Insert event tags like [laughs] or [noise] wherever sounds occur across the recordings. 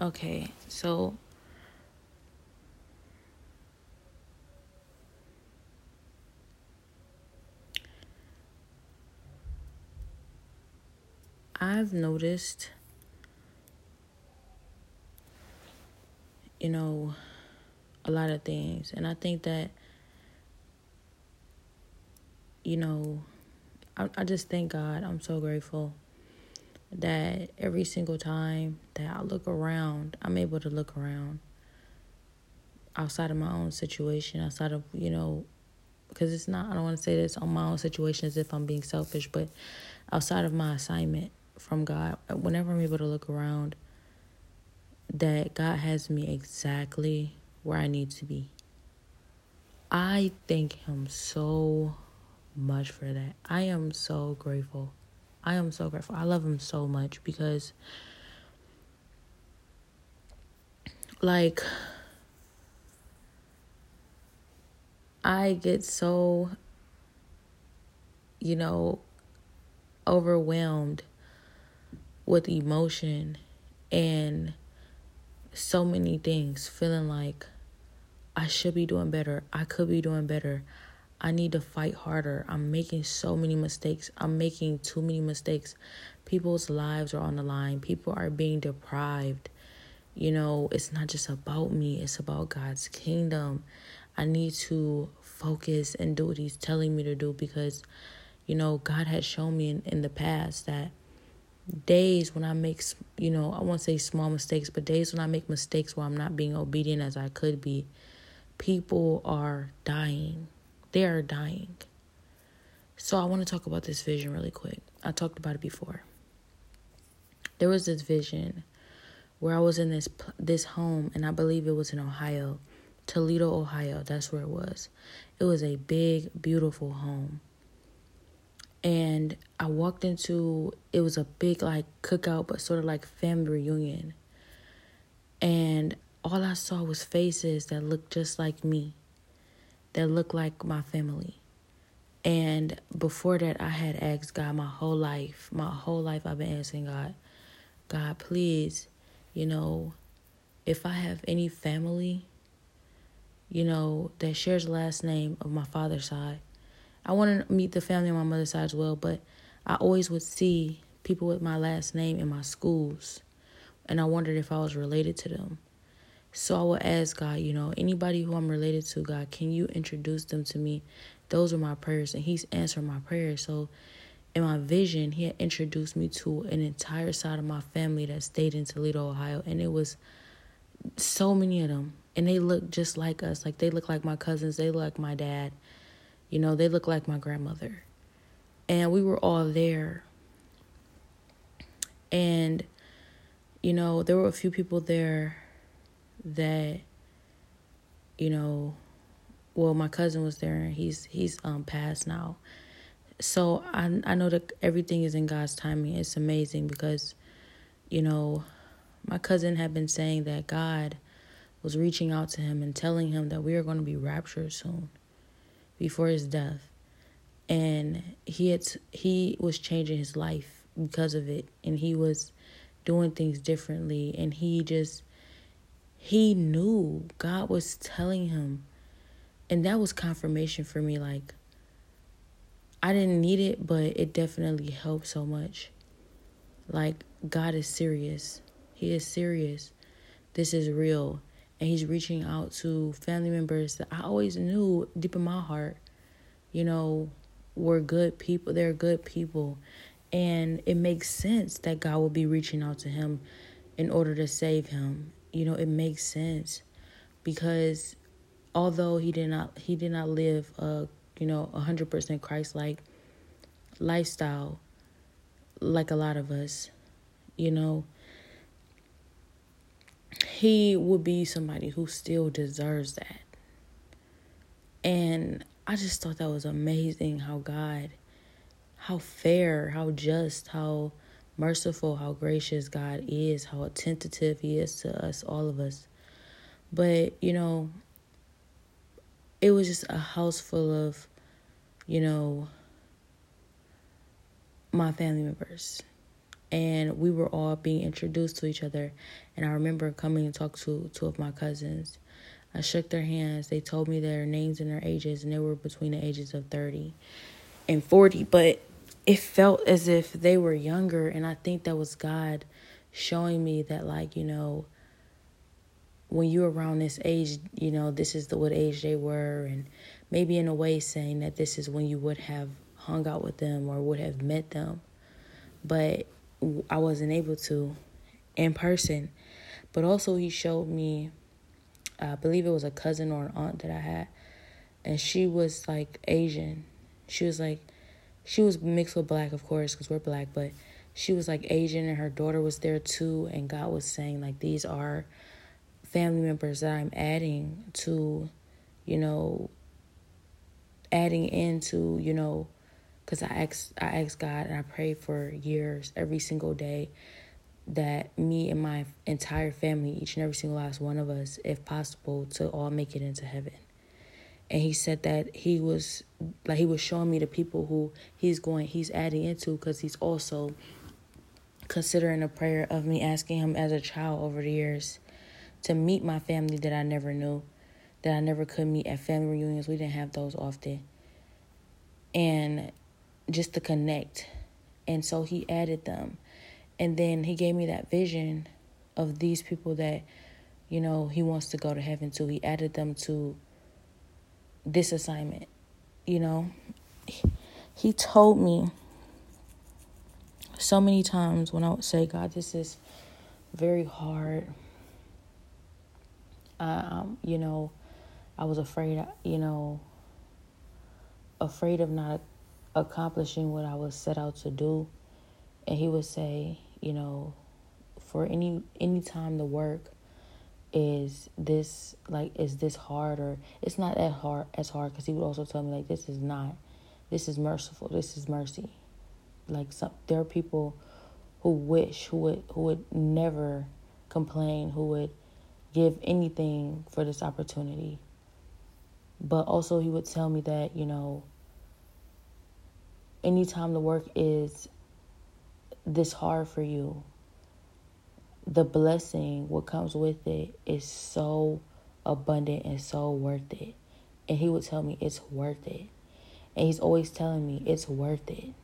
Okay, so I've noticed, you know, a lot of things. And I think that, you know, I, I just thank God. I'm so grateful that every single time that I look around, I'm able to look around outside of my own situation, outside of, you know, because it's not, I don't want to say this on my own situation as if I'm being selfish, but outside of my assignment from God, whenever I'm able to look around, that God has me exactly where I need to be. I thank Him so much for that. I am so grateful. I am so grateful. I love Him so much because, like, I get so, you know, overwhelmed with emotion and so many things, feeling like I should be doing better. I could be doing better. I need to fight harder. I'm making so many mistakes. I'm making too many mistakes. People's lives are on the line. People are being deprived. You know, it's not just about me, it's about God's kingdom. I need to focus and do what He's telling me to do because, you know, God has shown me in, in the past that days when I make, you know, I won't say small mistakes, but days when I make mistakes where I'm not being obedient as I could be, people are dying. They are dying. So I want to talk about this vision really quick. I talked about it before. There was this vision where I was in this this home and I believe it was in Ohio, Toledo, Ohio. That's where it was. It was a big, beautiful home and I walked into it was a big like cookout but sort of like family reunion. And all I saw was faces that looked just like me. That looked like my family. And before that I had asked God my whole life, my whole life I've been asking God, God, please, you know, if I have any family, you know, that shares the last name of my father's side, I want to meet the family on my mother's side as well, but I always would see people with my last name in my schools, and I wondered if I was related to them. So I will ask God, you know, anybody who I'm related to, God, can you introduce them to me? Those are my prayers, and He's answering my prayers. So in my vision, He had introduced me to an entire side of my family that stayed in Toledo, Ohio, and it was so many of them, and they look just like us. Like they look like my cousins, they look like my dad you know, they look like my grandmother. And we were all there. And, you know, there were a few people there that, you know, well, my cousin was there and he's he's um passed now. So I I know that everything is in God's timing. It's amazing because, you know, my cousin had been saying that God was reaching out to him and telling him that we are going to be raptured soon before his death and he had he was changing his life because of it and he was doing things differently and he just he knew God was telling him and that was confirmation for me like I didn't need it but it definitely helped so much like God is serious he is serious this is real and he's reaching out to family members that I always knew deep in my heart, you know, were good people. They're good people. And it makes sense that God will be reaching out to him in order to save him. You know, it makes sense because although he did not he did not live a, you know, 100% Christ-like lifestyle like a lot of us, you know, he would be somebody who still deserves that. And I just thought that was amazing how God, how fair, how just, how merciful, how gracious God is, how attentive He is to us, all of us. But, you know, it was just a house full of, you know, my family members. and we were all being introduced to each other. And I remember coming and talk to two of my cousins. I shook their hands. They told me their names and their ages, and they were between the ages of 30 and 40. But it felt as if they were younger. And I think that was God showing me that, like, you know, when you're around this age, you know, this is the what age they were. And maybe in a way saying that this is when you would have hung out with them or would have met them. But I wasn't able to in person. But also, he showed me I believe it was a cousin or an aunt that I had, and she was like Asian. She was like, she was mixed with black, of course, because we're black, but she was like Asian, and her daughter was there too. And God was saying like these are family members that I'm adding to, you know, adding into, you know, because I asked I asked God and I prayed for years every single day that me and my entire family, each and every single last one of us, if possible, to all make it into heaven. And he said that he was like he was showing me the people who he's going he's adding into because he's also considering a prayer of me asking him as a child over the years to meet my family that I never knew, that I never could meet at family reunions. We didn't have those often. And just to connect. And so he added them and then he gave me that vision of these people that, you know, he wants to go to heaven to. He added them to this assignment, you know. He told me so many times when I would say, God, this is very hard. Um, you know, I was afraid, you know, afraid of not accomplishing what I was set out to do. And he would say, you know, for any any time to work is this like is this hard or it's not that hard as hard because he would also tell me like this is not this is merciful this is mercy. Like some there are people who wish who would who would never complain who would give anything for this opportunity. But also he would tell me that you know anytime the work is this hard for you, the blessing, what comes with it, is so abundant and so worth it. And he would tell me it's worth it. And he's always telling me it's worth it.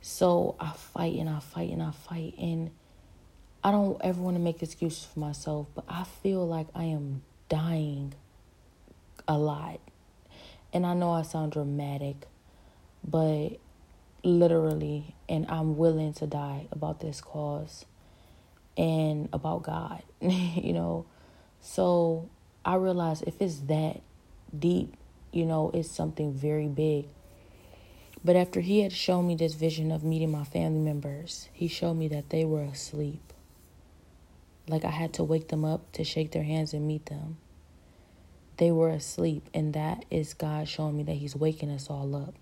So I fight and I fight and I fight. And I don't ever want to make excuses for myself, but I feel like I am dying a lot. And I know I sound dramatic, but literally, and I'm willing to die about this cause and about God, [laughs] you know. So I realized if it's that deep, you know, it's something very big. But after he had shown me this vision of meeting my family members, he showed me that they were asleep. Like I had to wake them up to shake their hands and meet them. They were asleep, and that is God showing me that He's waking us all up.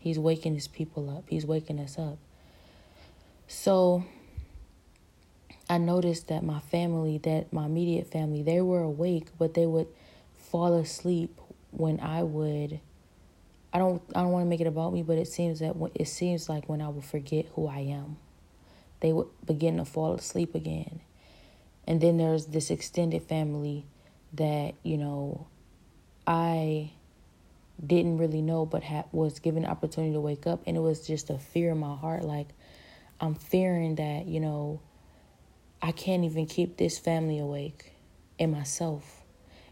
He's waking his people up. He's waking us up. So I noticed that my family, that my immediate family, they were awake, but they would fall asleep when I would I don't I don't want to make it about me, but it seems that when, it seems like when I would forget who I am, they would begin to fall asleep again. And then there's this extended family that, you know, I didn't really know but ha- was given the opportunity to wake up and it was just a fear in my heart like i'm fearing that you know i can't even keep this family awake and myself.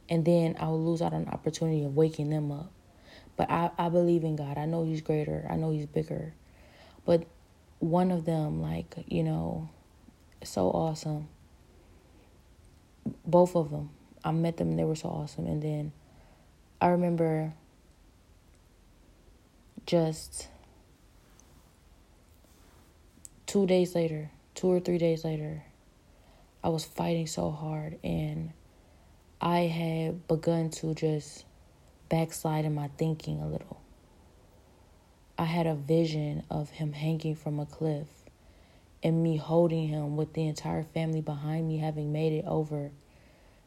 And then i'll lose out on the opportunity of waking them up. But I, I believe in god. I know he's greater. I know he's bigger. But one of them like you know so awesome. Both of them. I met them and they were so awesome. And then i remember just two days later, two or three days later, I was fighting so hard and I had begun to just backslide in my thinking a little. I had a vision of him hanging from a cliff and me holding him with the entire family behind me having made it over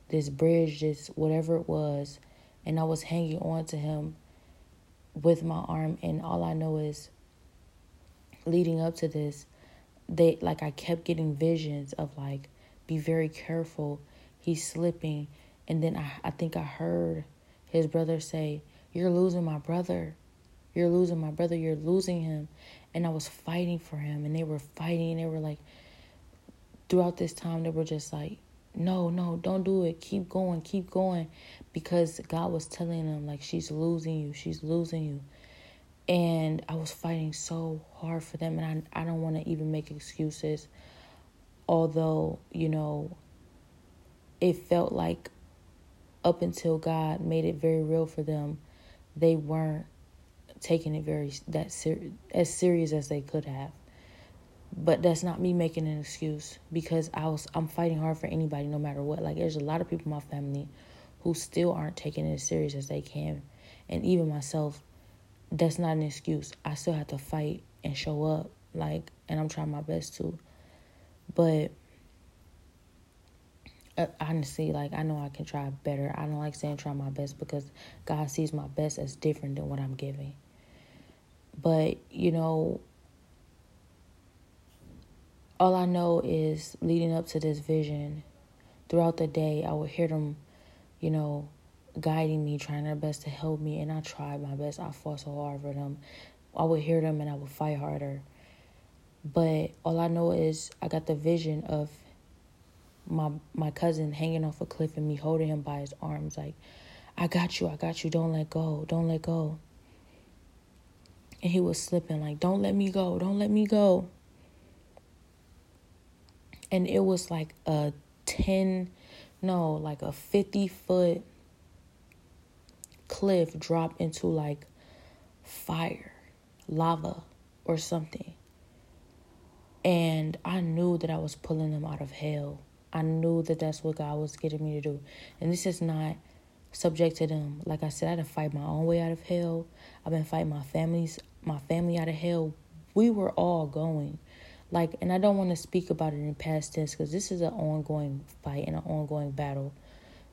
this bridge, this whatever it was, and I was hanging on to him with my arm, and all I know is leading up to this, they like I kept getting visions of like be very careful. He's slipping. And then I, I think I heard his brother say, You're losing my brother. You're losing my brother. You're losing him. And I was fighting for him. And they were fighting. They were like, throughout this time, they were just like, No, no, don't do it. Keep going. Keep going. Because God was telling them, like, she's losing you. She's losing you. And I was fighting so hard for them. And I, I don't want to even make excuses although, you know, it felt like up until God made it very real for them, they weren't taking it very that ser- as serious as they could have. But that's not me making an excuse because I was I'm fighting hard for anybody no matter what. Like there's a lot of people in my family who still aren't taking it as serious as they can. And even myself, that's not an excuse. I still have to fight and show up like and I'm trying my best to. But uh, honestly, like I know I can try better. I don't like saying try my best because God sees my best as different than what I'm giving. But, you know, all I know is leading up to this vision, throughout the day, I would hear them, you know, guiding me, trying their best to help me, and I tried my best. I fought so hard for them. I would hear them and I would fight harder. But all I know is I got the vision of my my cousin hanging off a cliff and me holding him by his arms like I got you, I got you, don't let go, don't let go. And he was slipping like don't let me go, don't let me go. And it was like a 10 no, like a 50 foot cliff drop into like fire, lava or something. And I knew that I was pulling them out of hell. I knew that that's what God was getting me to do. And this is not subject to them. Like I said, I had to fight my own way out of hell. I've been fighting my family's my family out of hell. We were all going. Like and I don't want to speak about it in past tense because this is an ongoing fight and an ongoing battle.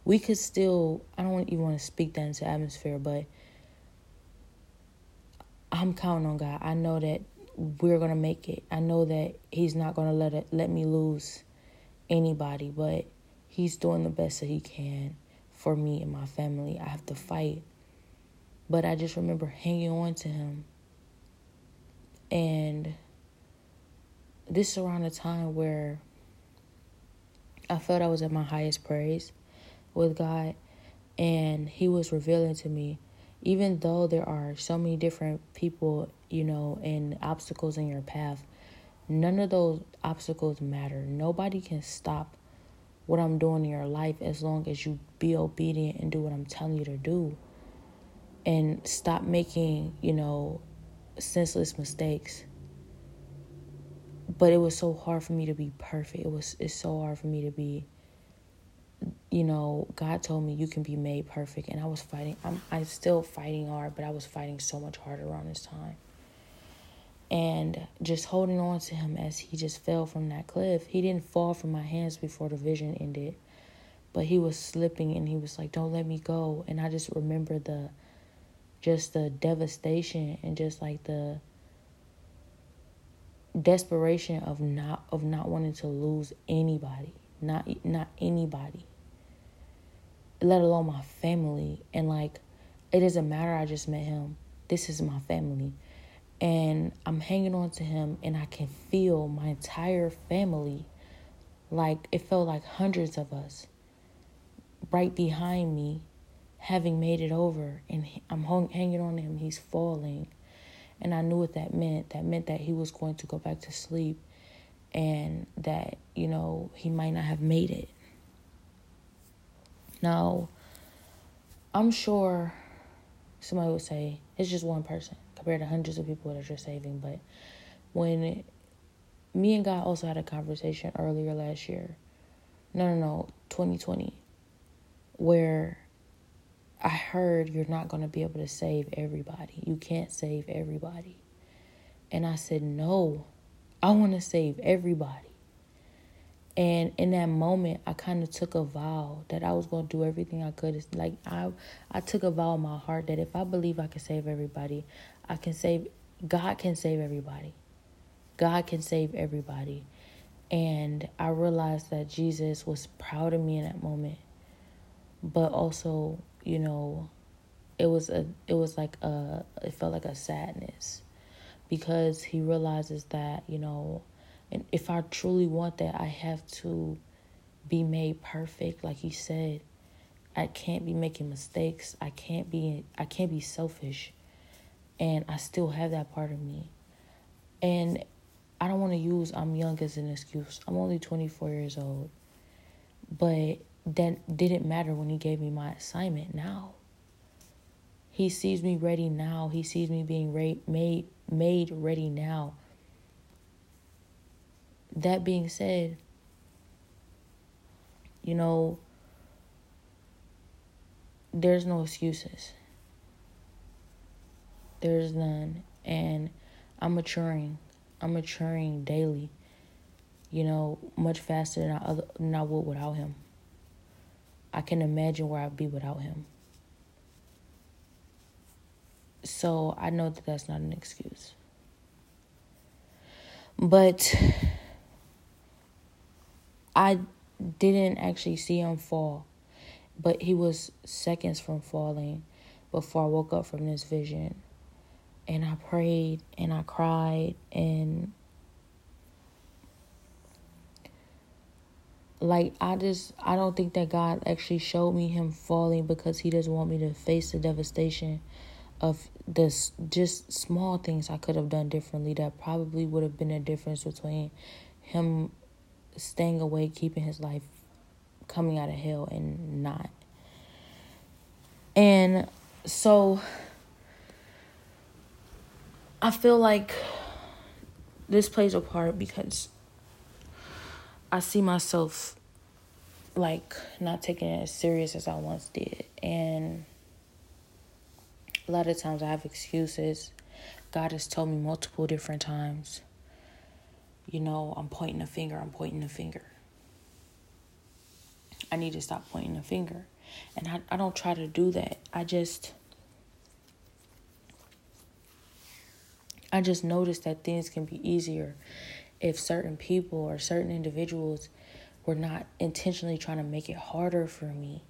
We could still I don't even want to speak that into atmosphere, but I'm counting on God. I know that we're gonna make it. I know that He's not gonna let it let me lose anybody, but He's doing the best that He can for me and my family. I have to fight, but I just remember hanging on to Him, and this is around a time where I felt I was at my highest praise with God, and He was revealing to me even though there are so many different people, you know, and obstacles in your path, none of those obstacles matter. Nobody can stop what I'm doing in your life as long as you be obedient and do what I'm telling you to do. And stop making, you know, senseless mistakes. But it was so hard for me to be perfect. It was it's so hard for me to be you know, God told me you can be made perfect, and I was fighting. I'm I'm still fighting hard, but I was fighting so much harder around this time. And just holding on to him as he just fell from that cliff. He didn't fall from my hands before the vision ended, but he was slipping, and he was like, "Don't let me go." And I just remember the, just the devastation and just like the desperation of not of not wanting to lose anybody not not anybody let alone my family. And like it doesn't matter. I just met him. This is my family. And i'm hanging on to him and i can feel my entire family. Like it felt like hundreds of us right behind me having made it over. And i'm hung, hanging on to him. He's falling. And i knew what that meant. That meant that he was going to go back to sleep and that, you know, he might not have made it. Now, I'm sure somebody would say it's just one person compared to hundreds of people that you're saving. But when me and God also had a conversation earlier last year, no, no, no, 2020, where I heard you're not going to be able to save everybody. You can't save everybody. And I said, no, I want to save everybody. And in that moment, I kind of took a vow that I was going to do everything I could. It's like I, I took a vow in my heart that if I believe I can save everybody, I can save. God can save everybody. God can save everybody. And I realized that Jesus was proud of me in that moment. But also, you know, it was a it was like a it felt like a sadness because he realizes that, you know, and if I truly want that, I have to be made perfect like he said. I can't be making mistakes. I can't be I can't be selfish. And I still have that part of me. And I don't want to use I'm young as an excuse. I'm only 24 years old. But that didn't matter when he gave me my assignment now. He sees me ready now. He sees me being ra- made made ready now. That being said, you know, there's no excuses. There's none. And I'm maturing. I'm maturing daily, you know, much faster than I, other, than I would without him. I can imagine where I'd be without him. So I know that that's not an excuse. But I didn't actually see him fall, but he was seconds from falling before I woke up from this vision. And I prayed and I cried and like I just I don't think that God actually showed me him falling because he doesn't want me to face the devastation of this just small things I could have done differently that probably would have been a difference between him staying away, keeping his life coming out of hell and not. And so I feel like this plays a part because I see myself like not taking it as serious as I once did. And a lot of times I have excuses. God has told me multiple different times, you know, I'm pointing a finger, I'm pointing a finger. I need to stop pointing a finger. And I, I don't try to do that. I just I just noticed that things can be easier if certain people or certain individuals were not intentionally trying to make it harder for me.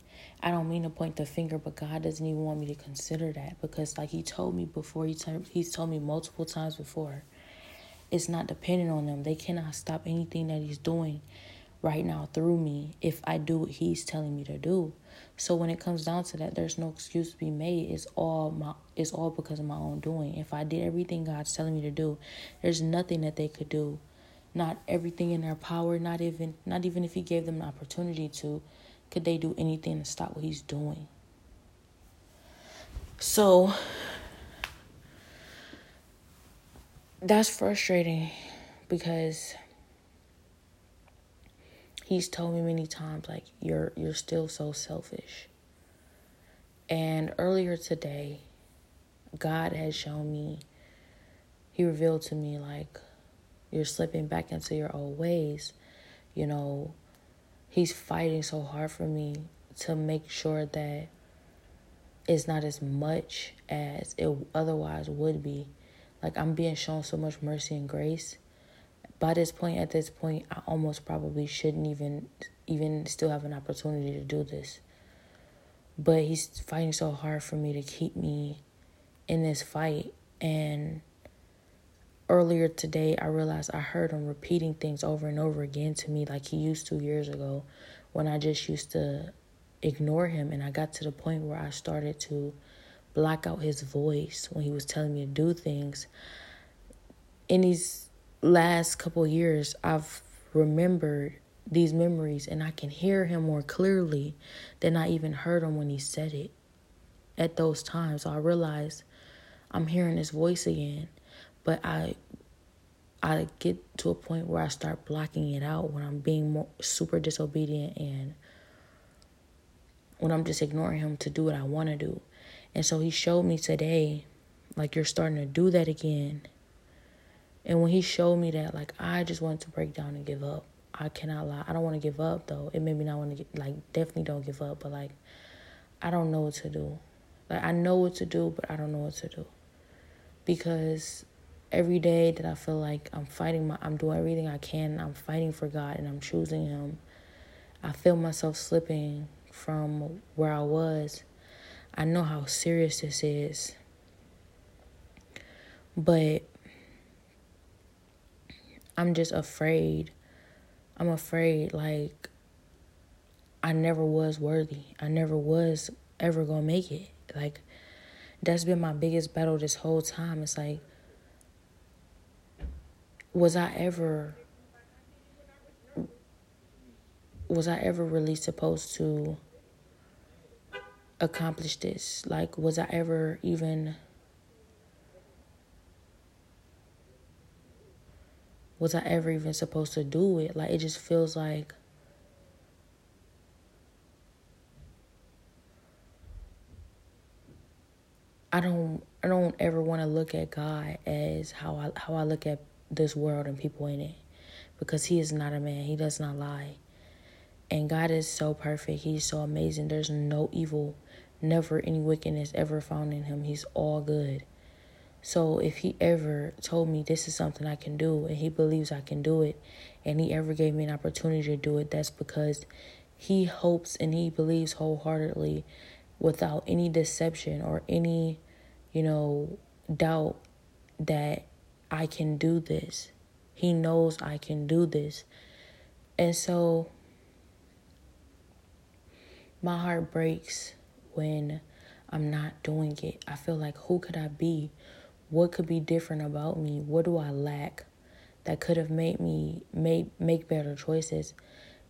I don't mean to point the finger, but God doesn't even want me to consider that because, like He told me before, He t- He's told me multiple times before, it's not dependent on them. They cannot stop anything that He's doing right now through me if I do what He's telling me to do. So when it comes down to that, there's no excuse to be made. It's all my it's all because of my own doing. If I did everything God's telling me to do, there's nothing that they could do. Not everything in their power, not even not even if he gave them an opportunity to, could they do anything to stop what he's doing. So that's frustrating because he's told me many times like you're you're still so selfish. And earlier today, God has shown me he revealed to me like you're slipping back into your old ways. You know, he's fighting so hard for me to make sure that it's not as much as it otherwise would be. Like I'm being shown so much mercy and grace. By this point at this point I almost probably shouldn't even even still have an opportunity to do this. But he's fighting so hard for me to keep me in this fight. And earlier today I realized I heard him repeating things over and over again to me like he used to years ago when I just used to ignore him. And I got to the point where I started to block out his voice when he was telling me to do things. In these last couple years, I've remembered these memories and I can hear him more clearly than I even heard him when he said it at those times. I realized I'm hearing his voice again, but I I get to a point where I start blocking it out when I'm being more, super disobedient and when I'm just ignoring him to do what I want to do. And so he showed me today like you're starting to do that again and when he showed me that, like, I just wanted to break down and give up. I cannot lie. I don't want to give up, though. It made me not want to get, like, definitely don't give up. But, like, I don't know what to do. Like, I know what to do, but I don't know what to do. Because every day that I feel like I'm fighting my I'm doing everything I can, I'm fighting for God and I'm choosing him. I feel myself slipping from where I was. I know how serious this is. But I'm just afraid. I'm afraid like I never was worthy. I never was ever to make it. Like that's been my biggest battle this whole time. It's like was I ever was I ever really supposed to accomplish this? Like was I ever even was I ever even supposed to do it? Like it just feels like I don't I don't ever want to look at God as how I how I look at this world and people in it because he is not a man. He does not lie. And God is so perfect. He's so amazing. There's no evil, never any wickedness ever found in him. He's all good. So if he ever told me this is something I can do and he believes I can do it and he ever gave me an opportunity to do it, that's because he hopes and he believes wholeheartedly without any deception or any, you know, doubt that I can do this. He knows I can do this. And so my heart breaks when I'm not doing it. I feel like who could I be? What could be different about me? What do I lack that could have made me make make better choices?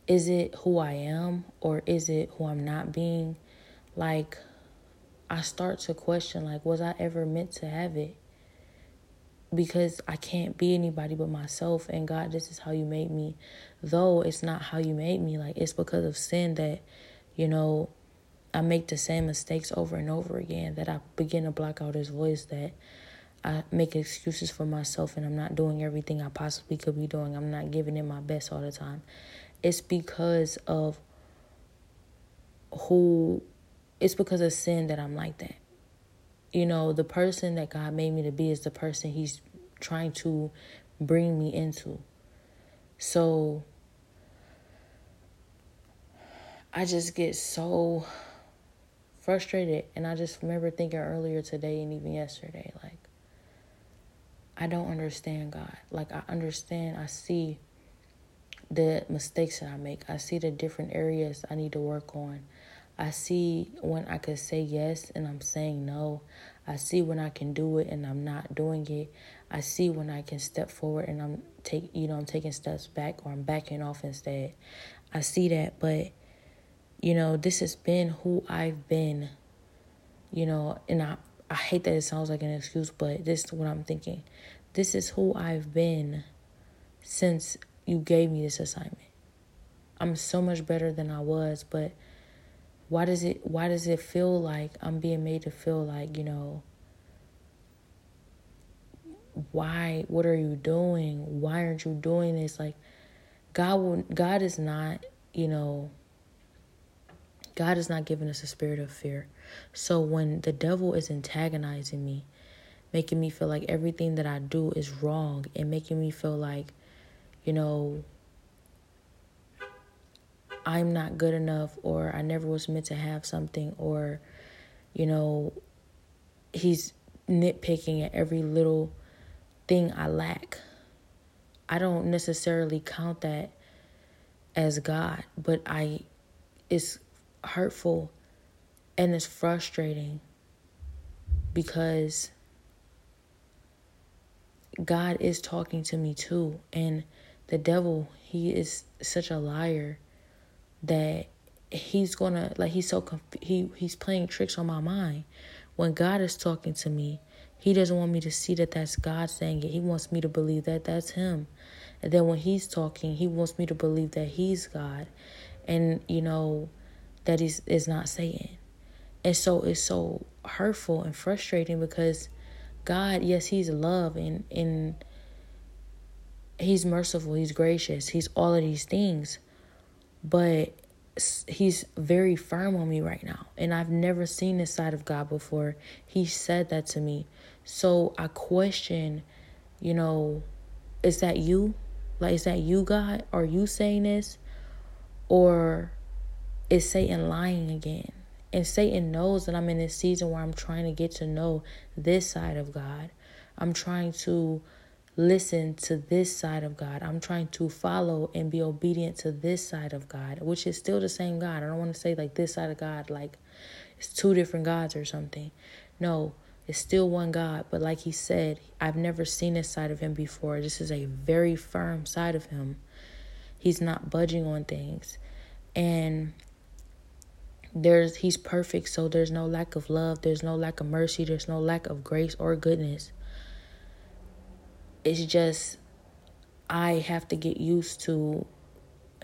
Is it who I am or is it who I'm not being? Like I start to question like was I ever meant to have it? because I can't be anybody but myself. And God, this is how you made me. Though it's not how you made me, like it's because of sin that, you know, I make the same mistakes over and over again, that I begin to block out His voice, that I make excuses for myself and I'm not doing everything I possibly could be doing. I'm not giving it my best all the time. It's because of who, it's because of sin that I'm like that you know, the person that God made me to be is the person He's trying to bring me into. So I just get so frustrated. And I just remember thinking earlier today and even yesterday, like, I don't understand God. Like, I understand, I see the mistakes that I make, I see the different areas I need to work on. I see when I can say yes and I'm saying no. I see when I can do it and I'm not doing it. I see when I can step forward and I'm take you know I'm taking steps back or I'm backing off instead. I see that, but you know this has been who I've been. You know, and I I hate that it sounds like an excuse, but this is what I'm thinking. This is who I've been since you gave me this assignment. I'm so much better than I was, but why does it why does it feel like I'm being made to feel like, you know, why what are you doing? Why aren't you doing this? Like God will God is not, you know, God is not giving us a spirit of fear. So when the devil is antagonizing me, making me feel like everything that I do is wrong and making me feel like, you know, I'm not good enough or I never was meant to have something or you know he's nitpicking at every little thing I lack. I don't necessarily count that as God, but I it's hurtful and it's frustrating because God is talking to me too. And the devil he is such a liar that he's gonna like he's so conf- he he's playing tricks on my mind. When god is talking to me he doesn't want me to see that that's god saying it. He wants me to believe that that's him. And then when he's talking he wants me to believe that he's god. And you know that he's is not saying and so it's so hurtful and frustrating because god yes he's love and and he's merciful he's gracious he's all of these things but he's very firm on me right now and i've never seen this side of god before he said that to me so i question you know, is that you? Like, is that you, God? Are you saying this? Or is Satan lying again? And Satan knows that I'm in this season where I'm trying to get to know this side of God. I'm trying to listen to this side of God. I'm trying to follow and be obedient to this side of God, which is still the same God. I don't want to say like this side of God, like it's two different gods or something. No, it's still one God. But like he said, I've never seen this side of him before. This is a very firm side of him. He's not budging on things. And there's he's perfect so there's no lack of love there's no lack of mercy there's no lack of grace or goodness it's just I have to get used to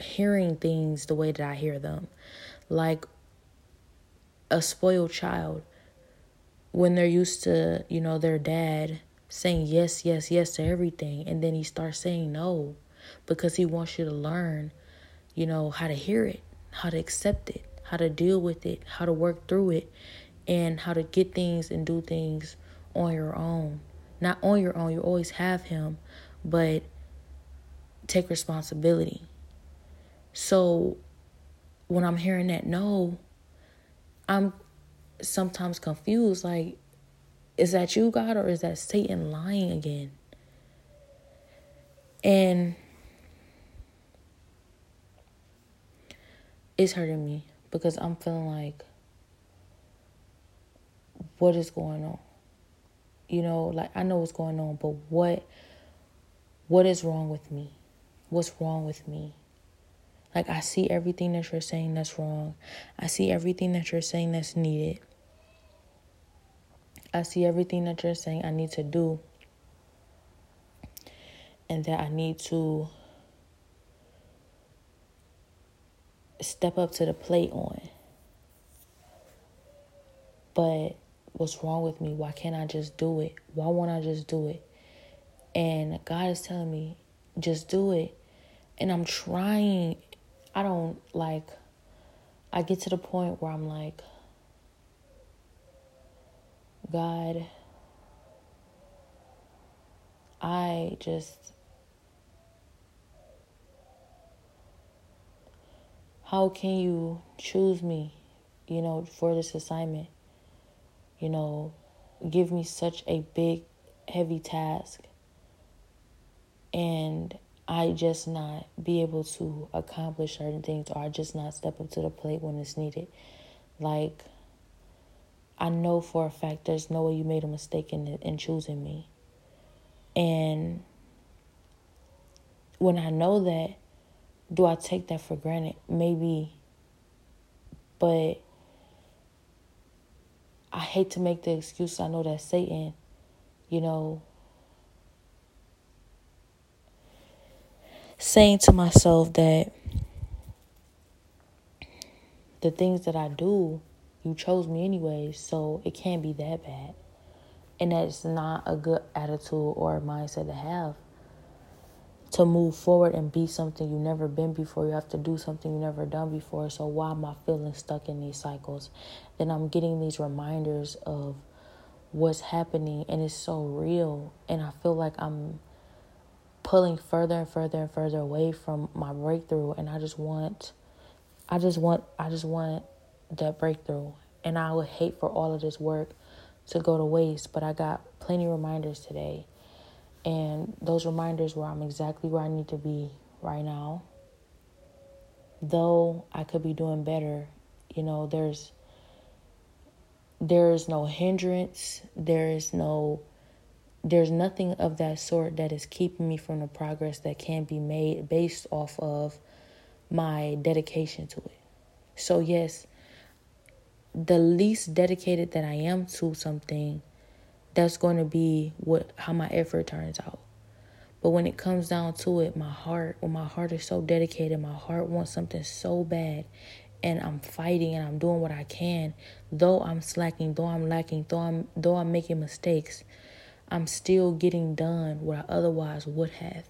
hearing things the way that I hear them. Like a spoiled child, when they're used to, you know, their dad saying yes, yes, yes to everything, and then he starts saying no because he wants you to learn, you know, how to hear it, how to accept it, how to deal with it, how to work through it, and how to get things and do things on your own not on your own, you always have him, but take responsibility. So when I'm hearing that no, I'm sometimes confused like, is that you, God, or is that Satan lying again? And it's hurting me because I'm feeling like, what is going on? you know like i know what's going on but what what is wrong with me? What's wrong with me? Like i see everything that you're saying that's wrong. I see everything that you're saying that's needed. I see everything that you're saying i need to do and that i need to step up to the plate on but what's wrong with me? Why can't I just do it? Why won't I just do it? And God is telling me, just do it. And I'm trying. I don't like, I get to the point where I'm like, God, I just, how can you choose me, you know, for this assignment? you know, give me such a big, heavy task and I just not be able to accomplish certain things or I just not step up to the plate when it's needed. Like, I know for a fact there's no way you made a mistake in, in choosing me. And when I know that, do I take that for granted? Maybe. But I hate to make the excuse. I know that Satan, you know, saying to myself that the things that I do, you chose me anyway, so it can't be that bad. And that's not a good attitude or mindset to have to move forward and be something you've never been before. You have to do something you've never done before. So why am I feeling stuck in these cycles? Then I'm getting these reminders of what's happening and it's so real and I feel like I'm pulling further and further and further away from my breakthrough and I just want I just want I just want that breakthrough and I would hate for all of this work to go to waste but I got plenty reminders today and those reminders where I'm exactly where I need to be right now. Though I could be doing better, you know, there's there's no hindrance, there is no there's nothing of that sort that is keeping me from the progress that can be made based off of my dedication to it. So yes, the least dedicated that I am to something that's going to be what how my effort turns out. But when it comes down to it, my heart, when my heart is so dedicated, my heart wants something so bad, and I'm fighting and I'm doing what I can, though I'm slacking, though I'm lacking, though I'm though I'm making mistakes, I'm still getting done what I otherwise would have.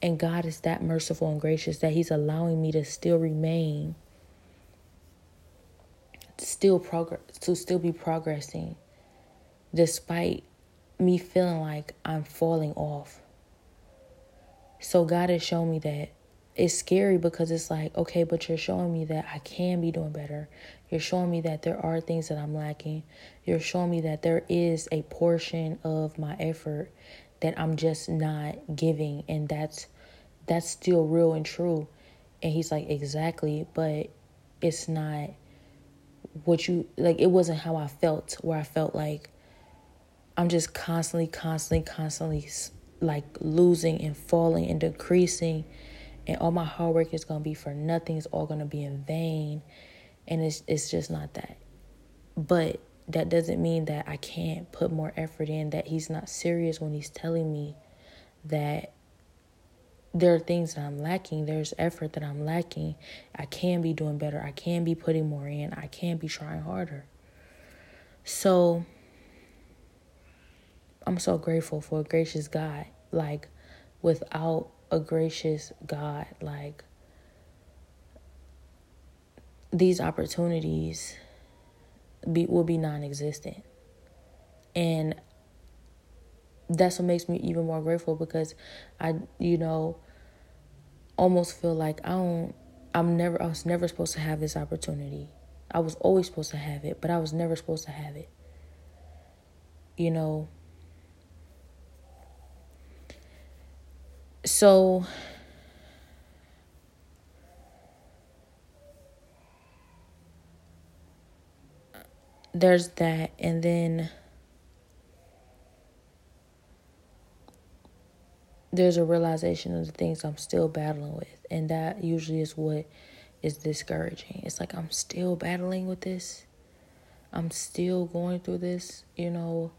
And God is that merciful and gracious that He's allowing me to still remain, still progress, to still be progressing despite me feeling like I'm falling off. So God has shown me that it's scary because it's like, okay, but you're showing me that I can be doing better. You're showing me that there are things that I'm lacking. You're showing me that there is a portion of my effort that I'm just not giving and that's that's still real and true. And he's like, "Exactly, but it's not what you like it wasn't how I felt where I felt like I'm just constantly constantly constantly like losing and falling and decreasing. And all my hard work is going to be for nothing. It's all going to be in vain. And it's it's just not that. But that doesn't mean that I can't put more effort in that he's not serious when he's telling me that there are things that I'm lacking. There's effort that I'm lacking. I can be doing better. I can be putting more in. I can be trying harder. So I'm so grateful for a gracious God like without a gracious God. Like these opportunities be will be non-existent. And that's what makes me even more grateful because I you know almost feel like I don't I'm never I was never supposed to have this opportunity. I was always supposed to have it, but I was never supposed to have it. You know, so there's that and then there's a realization of the things I'm still battling with and that usually is what is discouraging. It's like I'm still battling with this. I'm still going through this, you know.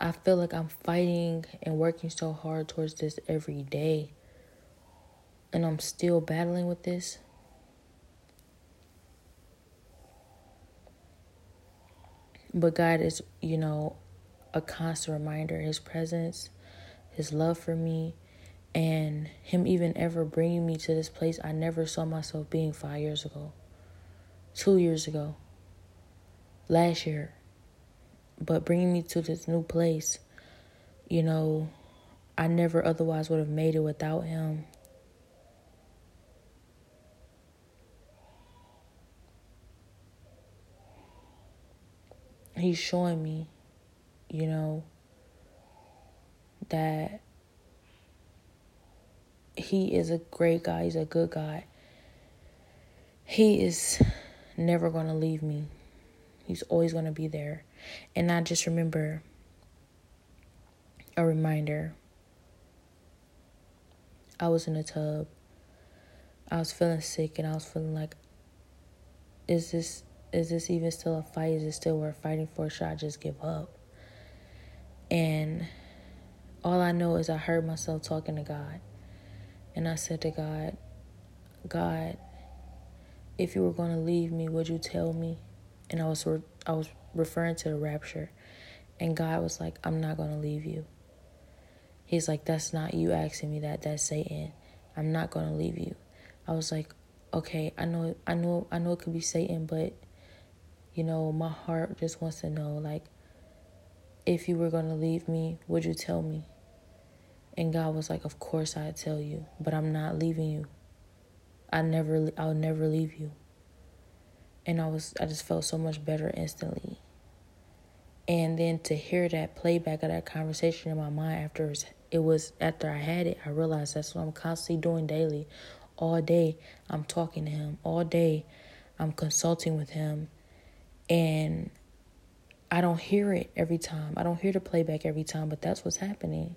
I feel like I'm fighting and working so hard towards this every day. And I'm still battling with this. But God is, you know, a constant reminder His presence, His love for me, and Him even ever bringing me to this place I never saw myself being five years ago, two years ago, last year but bringing me to this new place, you know, I never otherwise would have made it without him. He's showing me, you know, that he is a great guy, he's a good guy. He is never going to leave me. He's always going to be there. And I just remember a reminder. I was in a tub. I was feeling sick and I was feeling like is this is this even still a fight? Is it still worth fighting for? Should I just give up? And all I know is I heard myself talking to God. And I said to God, God, if you were going to leave me, would you tell me? And I was I was referring to the rapture. And God was like, I'm not going to leave you. He's like, That's not you asking me that. That's Satan. I'm not going to leave you. I was like, Okay, I know, I know, I know it could be Satan, but you know, my heart just wants to know, like, if you were going to leave me, would you tell me? And God was like, Of course I'd tell you, but I'm not leaving you. I never, I'll never leave you and I was I just felt so much better instantly. And then to hear that playback of that conversation in my mind after it was after I had it, I realized that's what I'm constantly doing daily. All day I'm talking to him. All day I'm consulting with him. And I don't hear it every time. I don't hear the playback every time, but that's what's happening.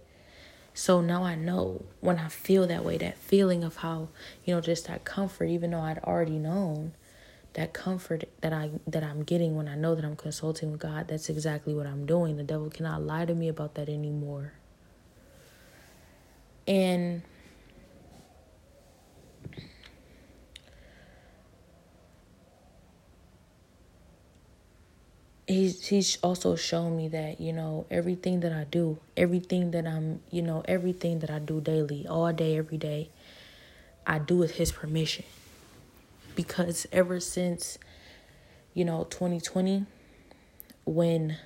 So now I know when I feel that way, that feeling of how, you know, just that comfort, even though I'd already known, that comfort that I that I'm getting when I know that I'm consulting with God, that's exactly what I'm doing. The devil cannot lie to me about that anymore. And he's he's also shown me that you know everything that I do, everything that I'm you know everything that I do daily, all day, every day, I do with His permission because ever since you know 2020 when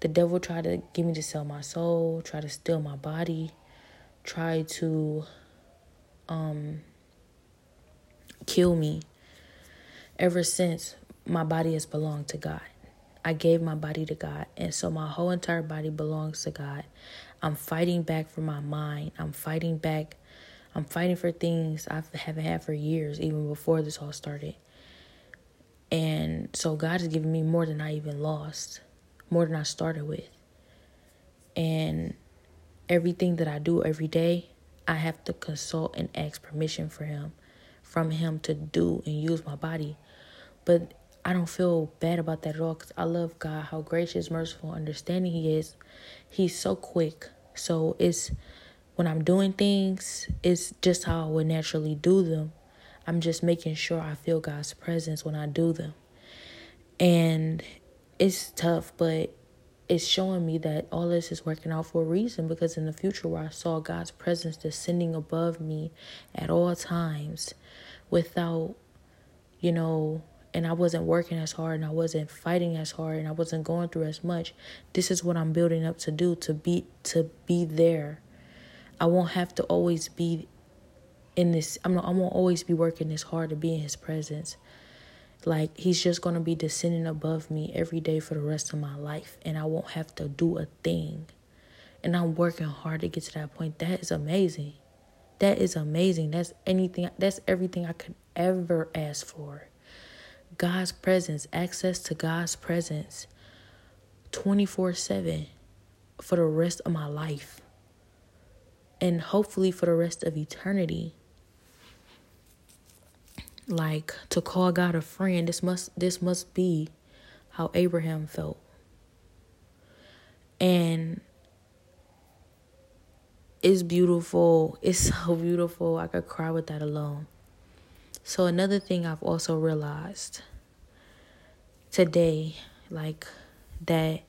the devil tried to get me to sell my soul, try to steal my body, try to um kill me. Ever since my body has belonged to God. I gave my body to God, and so my whole entire body belongs to God. I'm fighting back for my mind. I'm fighting back. I'm fighting for things I haven't had for years, even before this all started. And so God has given me more than I even lost, more than I started with. And everything that I do every day, I have to consult and ask permission for Him, from Him to do and use my body. But I don't feel bad about that at all because I love God, how gracious, merciful, understanding He is. He's so quick. So it's when I'm doing things, it's just how I would naturally do them. I'm just making sure I feel God's presence when I do them. And it's tough, but it's showing me that all this is working out for a reason because in the future where I saw God's presence descending above me at all times without, you know, and I wasn't working as hard and I wasn't fighting as hard and I wasn't going through as much. This is what I'm building up to do to be to be there. I won't have to always be in this I'm not, I won't always be working this hard to be in his presence. Like he's just going to be descending above me every day for the rest of my life and I won't have to do a thing. And I'm working hard to get to that point. That is amazing. That is amazing. That's anything that's everything I could ever ask for. God's presence, access to God's presence 24/7 for the rest of my life. And hopefully for the rest of eternity. Like to call God a friend this must this must be how Abraham felt. And it's beautiful it's [laughs] so beautiful. I could cry with that alone. So another thing I've also realized today like that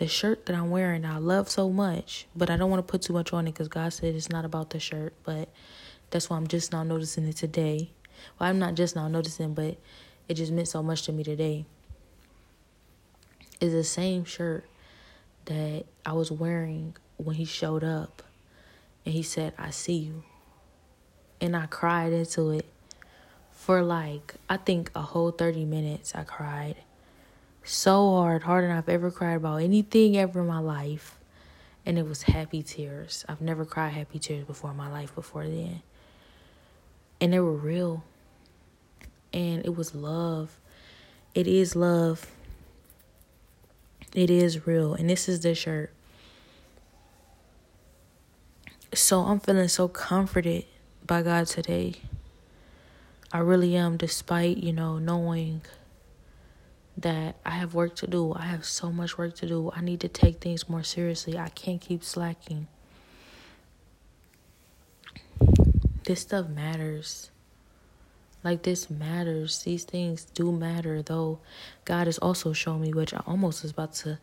the shirt that I'm wearing I love so much but I don't want to put too much on it cuz God said it's not about the shirt but that's why I'm just now noticing it today well, I'm not just now noticing, but it just meant so much to me today. Is the same shirt that I was wearing when he showed up and he said, I see you. And I cried into it for like, I think a whole 30 minutes. I cried so hard, harder than I've ever cried about anything ever in my life. And it was happy tears. I've never cried happy tears before in my life before then. And they were real and it was love. It is love. It is real. And this is the shirt. So I'm feeling so comforted by God today. I really am, despite, you know, knowing that I have work to do. I have so much work to do. I need to take things more seriously. I can't keep slacking. This stuff matters. Like this matters. These things do matter, though. God has also shown me, which I almost was about to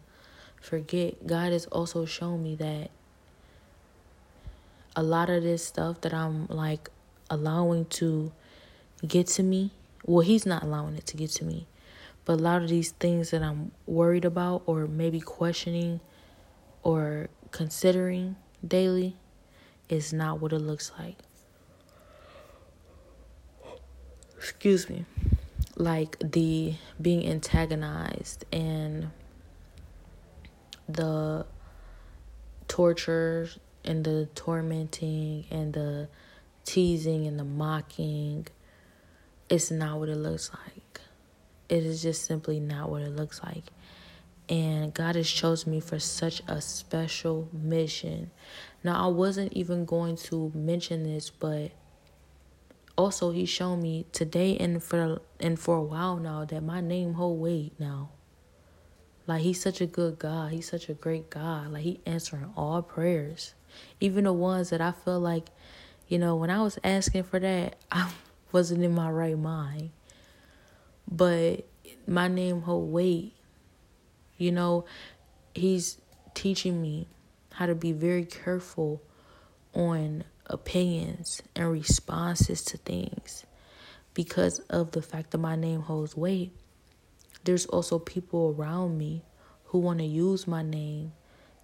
forget. God has also shown me that a lot of this stuff that I'm like allowing to get to me. Well, He's not allowing it to get to me. But a lot of these things that I'm worried about, or maybe questioning, or considering daily, is not what it looks like. excuse me, like the being antagonized and the torture and the tormenting and the teasing and the mocking it's not what it looks like it is just simply not what it looks like and god has chosen me for such a special mission now i wasn't even going to mention this but also he showed me today and for and for a while now that my name hold weight now. Like he's such a good God. He's such a great God. Like he answering all prayers. Even the ones that I feel like, you know, when I was asking for that, [laughs] I wasn't in my right mind. But my name hold weight. You know, he's teaching me how to be very careful on opinions and responses to things because of the fact that my name holds weight. There's also people around me who want to use my name,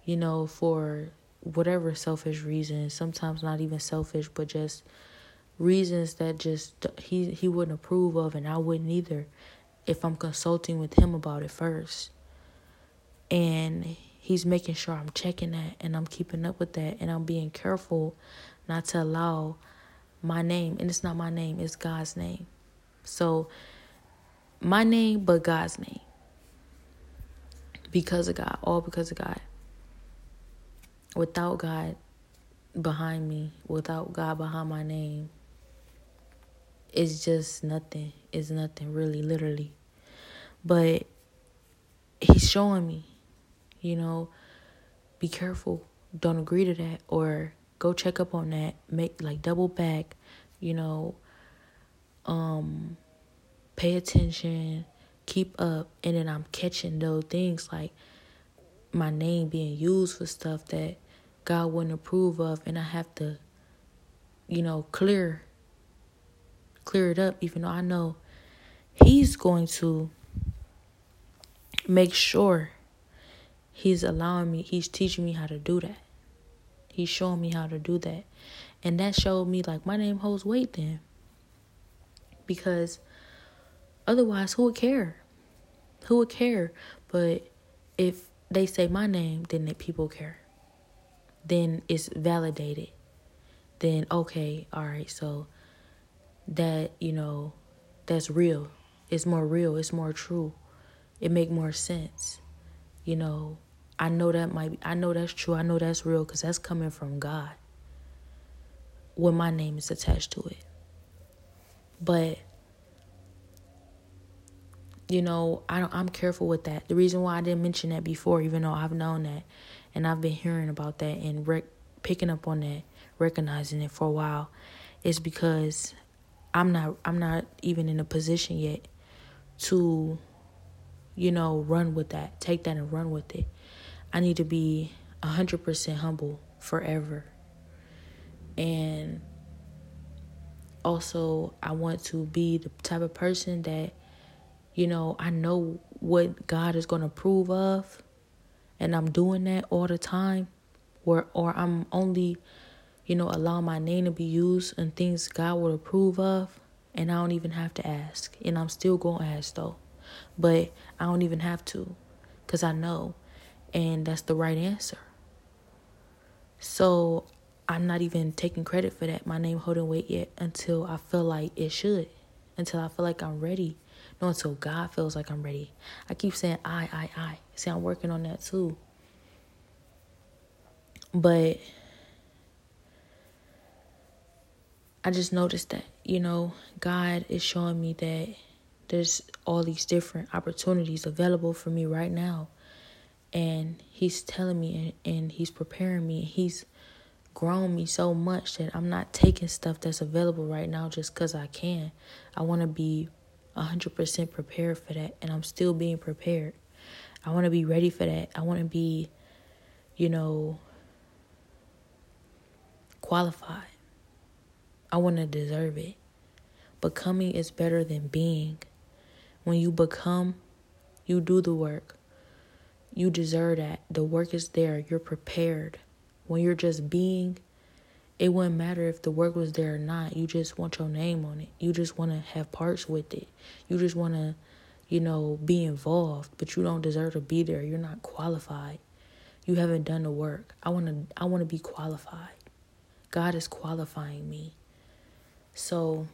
you know, for whatever selfish reasons, sometimes not even selfish, but just reasons that just he he wouldn't approve of and I wouldn't either if I'm consulting with him about it first. And he's making sure I'm checking that and I'm keeping up with that and I'm being careful not to allow my name and it's not my name, it's God's name. So my name but God's name. Because of God, all because of God without God behind me, without God behind my name, it's just nothing. It's nothing, really, literally. But He's showing me, you know, be careful. Don't agree to that or go check up on that. Make like double back, you know, um, pay attention, keep up. And then I'm catching those things like my name being used for stuff that God wouldn't approve of, and I have to, you know, clear clear it up, even though I know He's going to make sure He's allowing me, He's teaching me how to do that. He's showing me how to do that. And that showed me like my name holds weight then. Because otherwise, who would care? Who would care? But if they say my name, then the people care then it's validated. Then okay, all right, so that, you know, that's real. It's more real, it's more true. It make more sense. You know, I know that might be, I know that's true. I know that's real cuz that's coming from God. When my name is attached to it. But you know, I don't, I'm careful with that. The reason why I didn't mention that before, even though I've known that, and I've been hearing about that and rec- picking up on that, recognizing it for a while, is because I'm not I'm not even in a position yet to, you know, run with that, take that and run with it. I need to be hundred percent humble forever, and also I want to be the type of person that, you know, I know what God is going to approve of and I'm doing that all the time, or or I'm only, you know, allow my name to be used and things God would approve of, and I don't even have to ask, and I'm still gonna ask though, but I don't even have to, cause I know, and that's the right answer. So I'm not even taking credit for that. My name holding weight yet until I feel like it should, until I feel like I'm ready no, until God feels like I'm ready. I keep saying I, I, I. See, I'm working on that too. But I just noticed that, you know, God is showing me that there's all these different opportunities available for me right now. And He's telling me and, and He's preparing me. And He's grown me so much that I'm not taking stuff that's available right now just because I can. I want to be 100% prepared for that and I'm still being prepared. I want to be ready for that. I want to be, you know, qualified. I want to deserve it. Becoming is better than being. When you become, you do the work. You deserve that. The work is there. You're prepared. When you're just being, it wouldn't matter if the work was there or not. You just want your name on it. You just want to have parts with it. You just want to, you know, be involved, but you don't deserve to be there. You're not qualified. You haven't done the work. I want to I want to be qualified. God is qualifying me. So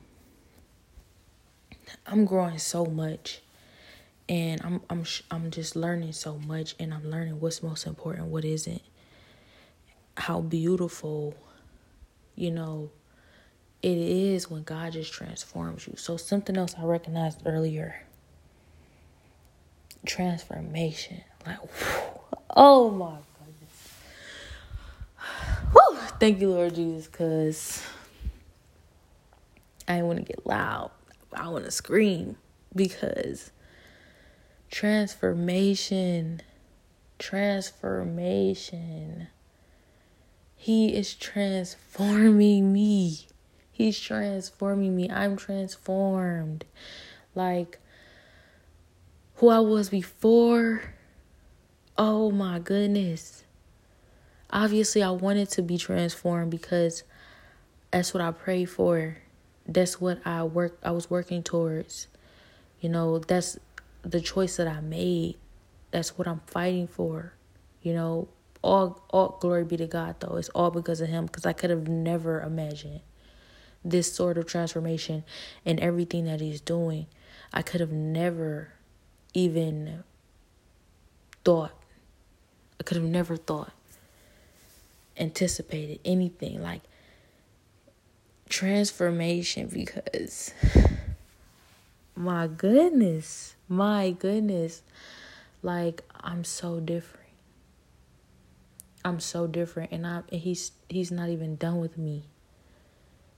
I'm growing so much and I'm I'm I'm just learning so much and I'm learning what's most important, what isn't. How beautiful you know, it is when God just transforms you. So, something else I recognized earlier transformation. Like, whew, oh my goodness. Whew, thank you, Lord Jesus, because I want to get loud. I want to scream because transformation, transformation he is transforming me. He's transforming me. I'm transformed. Like who I was before, Oh my goodness. Obviously, I wanted to be transformed because that's what I prayed for. That's what I work I was working towards. You know, that's the choice that I made. That's what I'm fighting for. You know, all all glory be to God though. It's all because of him because I could have never imagined this sort of transformation and everything that he's doing. I could have never even thought. I could have never thought anticipated anything like transformation because my goodness, my goodness. Like I'm so different. I'm so different and I and he's he's not even done with me.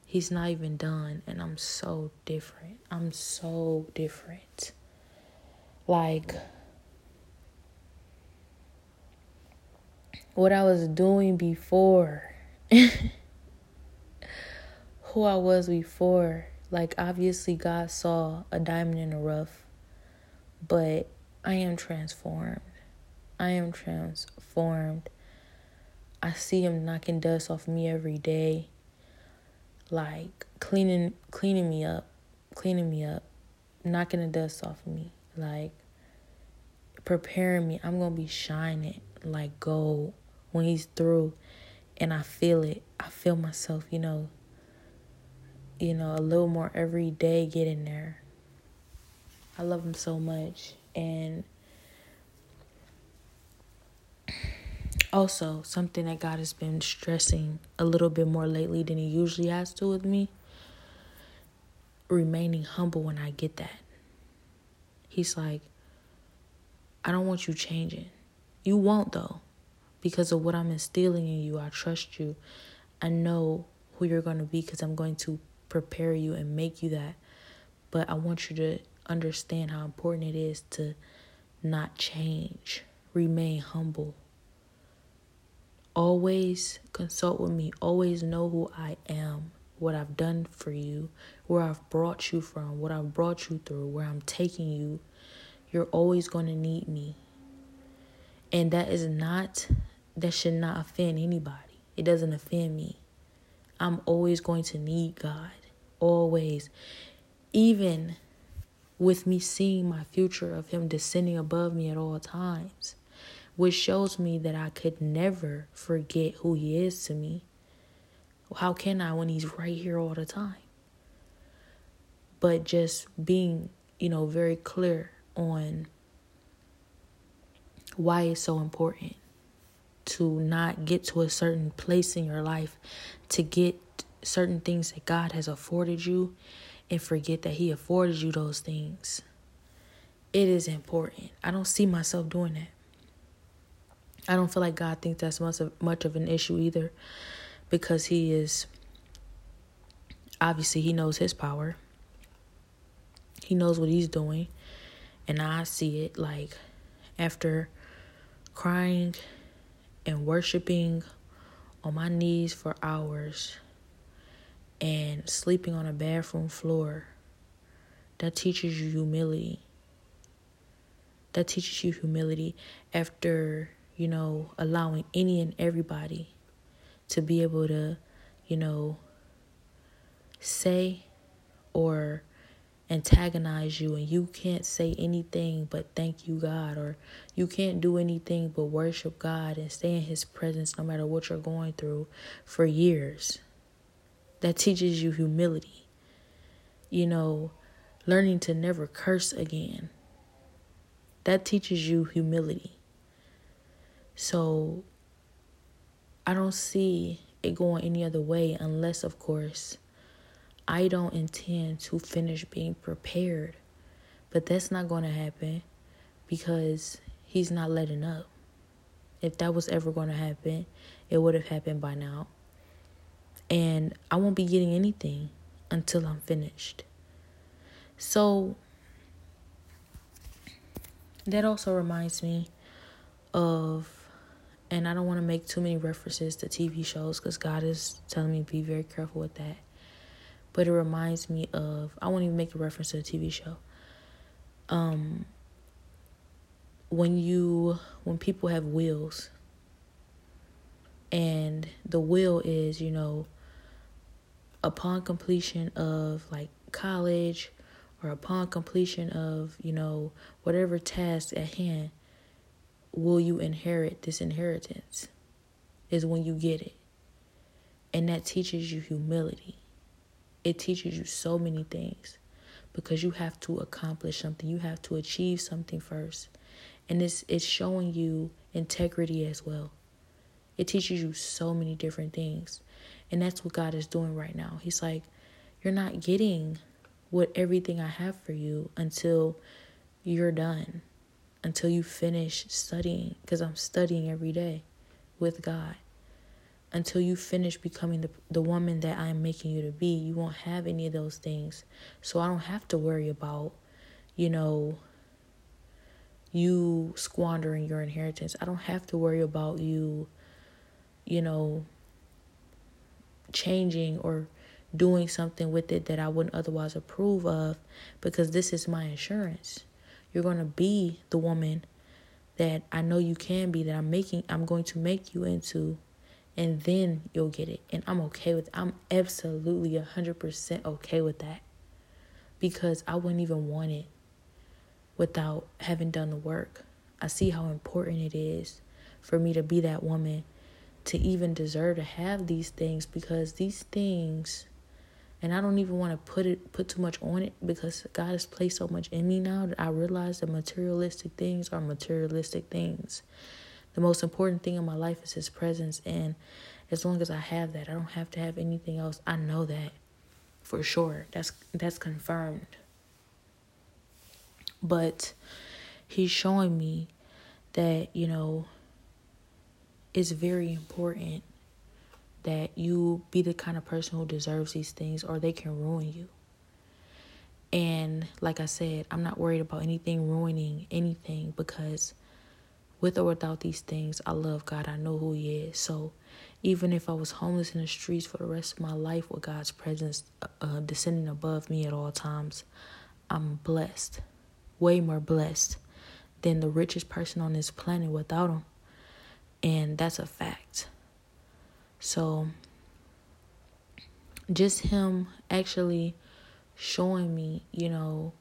He's not even done and I'm so different. I'm so different. Like what I was doing before. [laughs] Who I was before. Like obviously God saw a diamond in the rough, but I am transformed. I am transformed. I see him knocking dust off me every day. Like cleaning cleaning me up, cleaning me up, knocking the dust off of me. Like preparing me. I'm to be shining like gold when he's through and I feel it. I feel myself, you know, you know, a little more every day getting there. I love him so much and also something that God has been stressing a little bit more lately than he usually has to with me remaining humble when I get that. He's like, I don't want you changing. You won't, though, because of what I'm instilling in you. I trust you. I know who you're going to be because I'm going to prepare you and make you that. But I want you to understand how important it is to not change, remain humble. Always consult with me. Always know who I am, what I've done for you, where I've brought you from, what I've brought you through, where I'm taking you. You're always going to need me. And that is not, that should not offend anybody. It doesn't offend me. I'm always going to need God. Always. Even with me seeing my future of Him descending above me at all times which shows me that I could never forget who He is to me. How can I when He's right here all the time? But just being, you know, very clear on why it's so important to not get to a certain place in your life, to get certain things that God has afforded you and forget that He afforded you those things. It is important. I don't see myself doing that. I don't feel like God thinks that's much of, much of an issue either because he is obviously he knows his power. He knows what he's doing. And I see it like after crying and worshiping on my knees for hours and sleeping on a bathroom floor that teaches you humility. That teaches you humility after you know, allowing any and everybody to be able to, you know, say or antagonize you and you can't say anything but thank you God or you can't do anything but worship God and stay in his presence no matter what you're going through for years. That teaches you humility. You know, learning to never curse again. That teaches you humility. So I don't see it going any other way unless, of course, I don't intend to finish being prepared. But that's not going to happen because he's not letting up. If that was ever going to happen, it would have happened by now. And I won't be getting anything until I'm finished. So that also reminds me of and I don't want to make too many references to TV shows because God is telling me be very careful with that. But it reminds me of I won't even make a reference to a TV show. Um, when you when people have wills and the will is, you know, upon completion of like college or upon completion of, you know, whatever task at hand, will you inherit this inheritance? Is when you get it. And that teaches you humility. It teaches you so many things because you have to accomplish something. You have to achieve something first. And it's it's showing you integrity as well. It teaches you so many different things. And that's what God is doing right now. He's like, You're not getting what everything I have for you until you're done, until you finish studying, because I'm studying every day with God. Until you finish becoming the, the woman that I'm making you to be, you won't have any of those things. So I don't have to worry about, you know, you squandering your inheritance. I don't have to worry about you, you know, changing or doing something with it that I wouldn't otherwise approve of because this is my insurance. You're going to be the woman that I know you can be that I'm making I'm going to make you into and then you'll get it. And I'm okay with I'm absolutely 100% okay with that. Because I wouldn't even want it without having done the work. I see how important it is for me to be that woman to even deserve to have these things because these things and I don't even want to put it put too much on it because God has placed so much in me now that I realize that materialistic things are materialistic things. The most important thing in my life is his presence and as long as I have that, I don't have to have anything else. I know that for sure. That's that's confirmed. But he's showing me that, you know, it's very important that you be the kind of person who deserves these things or they can ruin you. And like I said, I'm not worried about anything ruining anything because with or without these things, I love God. I know who He is. So even if I was homeless in the streets for the rest of my life with God's presence uh, uh descending above me at all times, I'm blessed. Way more blessed than the richest person on this planet without Him. And that's a fact. So just him actually showing me, you know,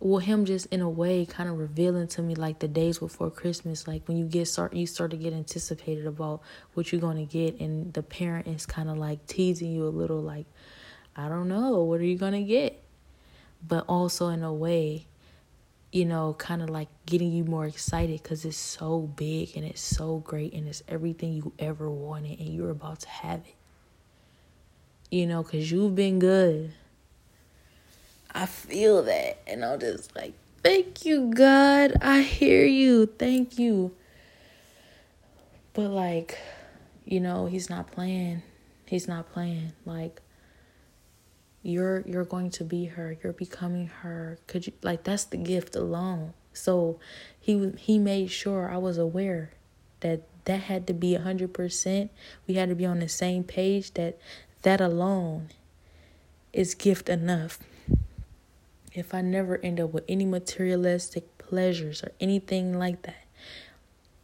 well him just in a way kind of revealing to me like the days before Christmas, like when you get start you start to get anticipated about what you're gonna get and the parent is kinda like teasing you a little like, I don't know, what are you gonna get? But also in a way you know, kind of like getting you more excited because it's so big and it's so great and it's everything you ever wanted and you're about to have it. You know, because you've been good. I feel that. And I'm just like, thank you, God. I hear you. Thank you. But, like, you know, he's not playing. He's not playing. Like, you're you're going to be her you're becoming her. Could you like that's the gift alone. So he he made sure i was aware that that had to be 100% we had to be on the same page that that alone is gift enough. If i never end up with any materialistic pleasures or anything like that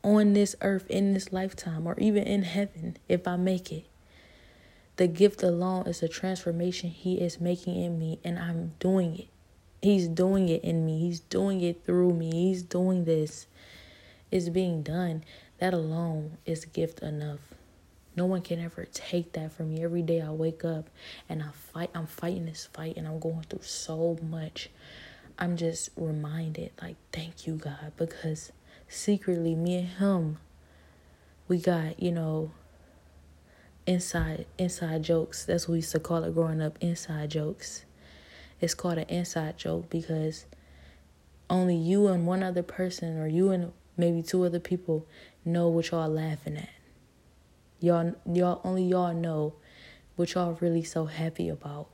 on this earth in this lifetime or even in heaven if i make it the gift alone is a transformation He is making in me, and I'm doing it. He's doing it in me, He's doing it through me. He's doing this. It's being done. That alone is gift enough. No one can ever take that from me. Every day I wake up and I fight. I'm fighting this fight and I'm going through so much. I'm just reminded, like, thank you, God, because secretly, me and Him, we got, you know, inside inside jokes. That's what we used to call it growing up, inside jokes. It's called an inside joke because only you and one other person or you and maybe two other people know what y'all laughing at. Y'all y'all only y'all know what y'all really so happy about.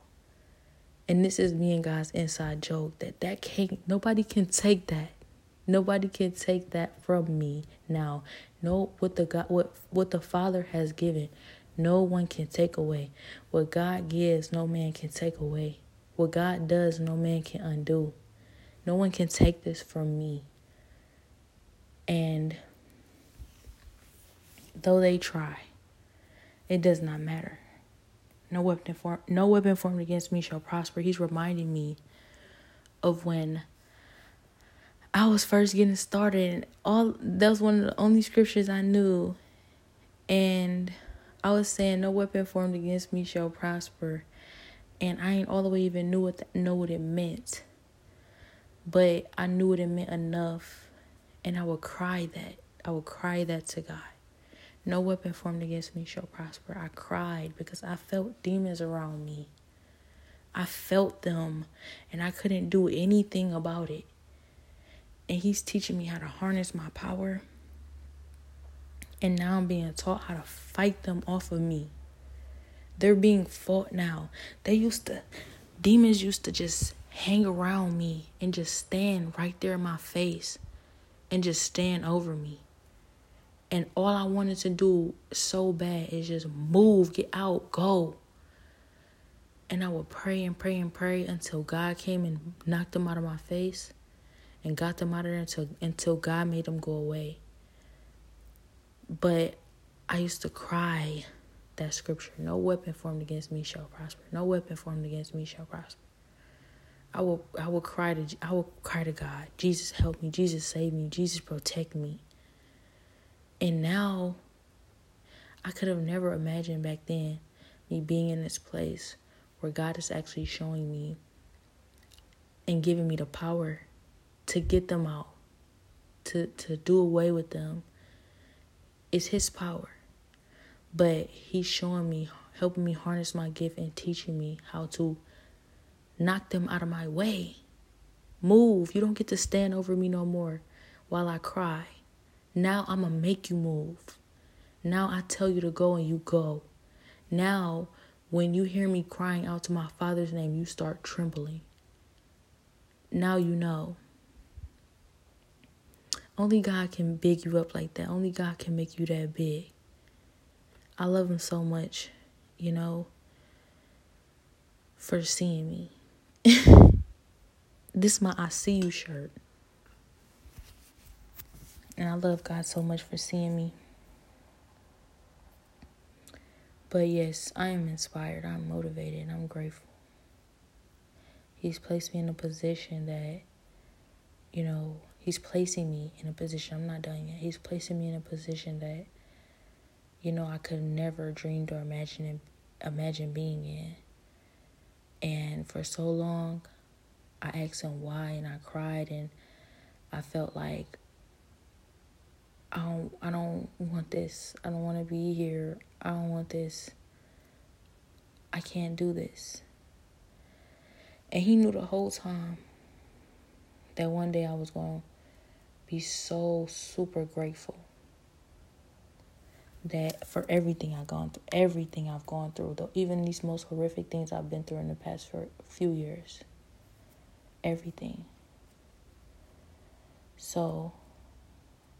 And this is me and God's inside joke that that can't nobody can take that. Nobody can take that from me now. Know what the God what what the Father has given no one can take away. What God gives, no man can take away. What God does, no man can undo. No one can take this from me. And though they try, it does not matter. No weapon form, no weapon formed against me shall prosper. He's reminding me of when I was first getting started and all that was one of the only scriptures I knew. And I was saying no weapon formed against me shall prosper. And I ain't all the way even knew what the, know what it meant. But I knew what it meant enough and I would cry that. I would cry that to God. No weapon formed against me shall prosper. I cried because I felt demons around me. I felt them and I couldn't do anything about it. And He's teaching me how to harness my power. And now I'm being taught how to fight them off of me. They're being fought now. They used to, demons used to just hang around me and just stand right there in my face and just stand over me. And all I wanted to do so bad is just move, get out, go. And I would pray and pray and pray until God came and knocked them out of my face and got them out of there until until God made them go away. But I used to cry that scripture. No weapon formed against me shall prosper. No weapon formed against me shall prosper. I will I will cry to I will cry to God. Jesus help me. Jesus save me. Jesus protect me. And now I could have never imagined back then me being in this place where God is actually showing me and giving me the power to get them out, to to do away with them. It's his power. But he's showing me, helping me harness my gift and teaching me how to knock them out of my way. Move. You don't get to stand over me no more while I cry. Now I'm going to make you move. Now I tell you to go and you go. Now, when you hear me crying out to my Father's name, you start trembling. Now you know. Only God can big you up like that. Only God can make you that big. I love Him so much, you know, for seeing me. [laughs] this is my I see you shirt. And I love God so much for seeing me. But yes, I am inspired. I'm motivated. I'm grateful. He's placed me in a position that, you know, He's placing me in a position. I'm not done yet. He's placing me in a position that, you know, I could never dreamed or imagine imagine being in. And for so long, I asked him why, and I cried, and I felt like I don't, I don't want this. I don't want to be here. I don't want this. I can't do this. And he knew the whole time that one day I was going be so super grateful that for everything I've gone through, everything I've gone through, though even these most horrific things I've been through in the past for few years, everything. So,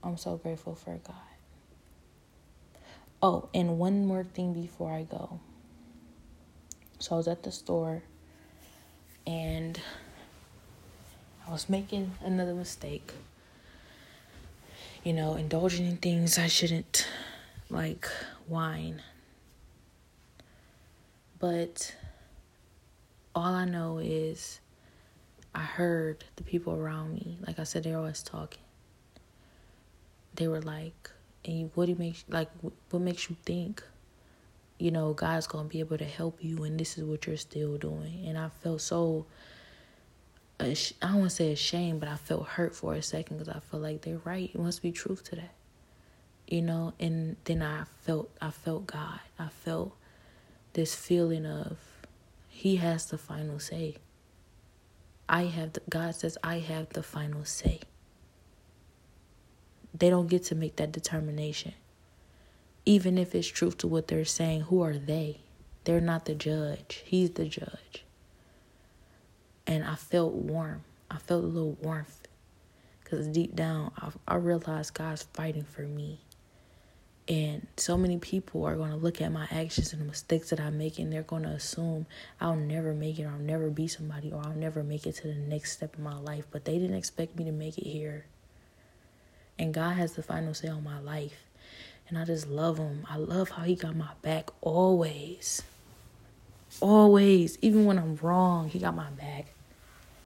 I'm so grateful for God. Oh, and one more thing before I go. So I was at the store and I was making another mistake. You know, indulging in things I shouldn't like wine. But all I know is I heard the people around me. Like I said, they're always talking. They were like, "And what do you make like? What makes you think, you know, God's gonna be able to help you, and this is what you're still doing?" And I felt so. I don't want to say ashamed, but I felt hurt for a second because I felt like they're right. It must be truth to that you know? And then i felt i felt god. I felt this feeling of he has the final say. I have the, god says i have the final say. They don't get to make that determination. Even if it's truth to what they're saying who are they? They're not the judge. He's the judge and i felt warm i felt a little warmth because deep down I, I realized god's fighting for me and so many people are going to look at my actions and the mistakes that I make, and they're going to assume I'll never make it, or I'll never be somebody, or I'll never make it to the next step in my life. But they didn't expect me to make it here. And God has the final say on my life. And I just love him. I love how he got my back always. Always. Even when I'm wrong, he got my back.